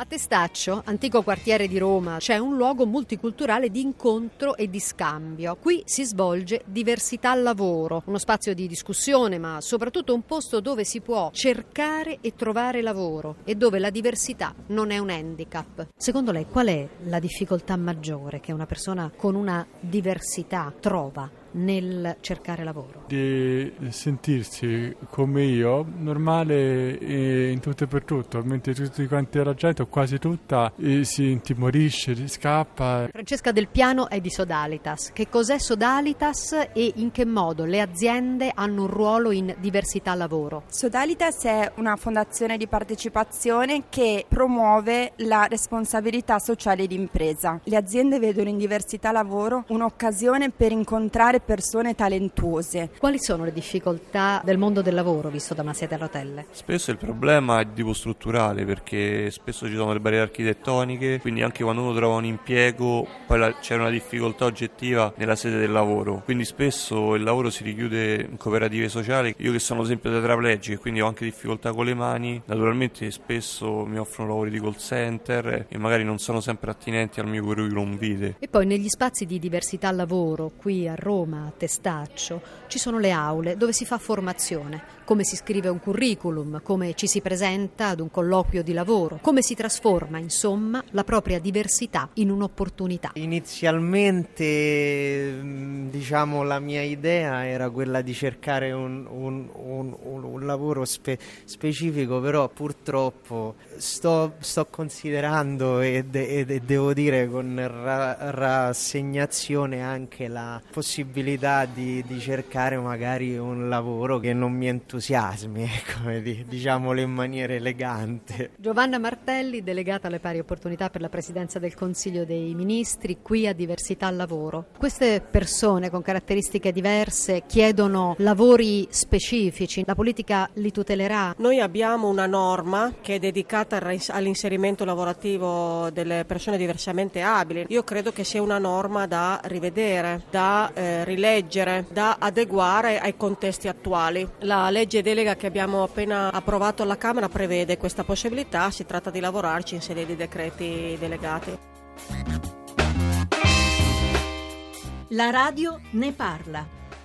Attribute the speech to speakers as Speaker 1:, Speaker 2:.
Speaker 1: A Testaccio, antico quartiere di Roma, c'è un luogo multiculturale di incontro e di scambio. Qui si svolge diversità lavoro, uno spazio di discussione, ma soprattutto un posto dove si può cercare e trovare lavoro e dove la diversità non è un handicap. Secondo lei qual è la difficoltà maggiore che una persona con una diversità trova nel cercare lavoro?
Speaker 2: Di sentirsi come io, normale in tutto e per tutto, mentre tutti quanti la gente, o quasi tutta, si intimorisce, scappa.
Speaker 1: Francesca Del Piano è di Sodalitas. Che cos'è Sodalitas e in che modo le aziende hanno un ruolo in diversità lavoro?
Speaker 3: Sodalitas è una fondazione di partecipazione che promuove la responsabilità sociale d'impresa. Le aziende vedono in diversità lavoro un'occasione per incontrare persone talentuose.
Speaker 1: Quali sono le difficoltà del mondo del lavoro visto da una sede a rotelle?
Speaker 4: Spesso il problema è di tipo strutturale perché spesso ci sono le barriere architettoniche, quindi anche quando uno trova un impiego poi c'è una difficoltà oggettiva nella sede del lavoro, quindi spesso il lavoro si richiude in cooperative sociali. Io che sono esempio tetraplegico e quindi ho anche difficoltà con le mani, naturalmente spesso mi offrono lavori di call center e magari non sono sempre attinenti al mio curriculum vitae.
Speaker 1: E poi negli spazi di diversità lavoro qui a Roma a Testaccio ci sono le aule dove si fa formazione, come si scrive un curriculum, come ci si presenta ad un colloquio di lavoro, come si trasforma insomma la propria diversità in un'opportunità.
Speaker 5: Inizialmente mm, diciamo la mia idea era quella di cercare un, un, un, un lavoro spe- specifico, però purtroppo sto, sto considerando e, de- e, devo dire con ra- rassegnazione anche la possibilità possibilità di, di, cercare magari un lavoro che non mi entusiasmi, ecco, diciamolo in maniera elegante.
Speaker 1: Giovanna Martelli, delegata alle pari opportunità per la presidenza del Consiglio dei Ministri, qui a Diversità al Lavoro. Queste persone con caratteristiche diverse chiedono lavori specifici, la politica li tutelerà?
Speaker 6: Noi abbiamo una norma che è dedicata all'inserimento lavorativo delle persone diversamente abili. Io credo che sia una norma da rivedere, da eh, rileggere, da adeguare ai contesti attuali. La legge delega che abbiamo appena approvato alla Camera prevede questa possibilità, si tratta di lavorarci in sede di decreti delegati.
Speaker 7: La radio ne parla.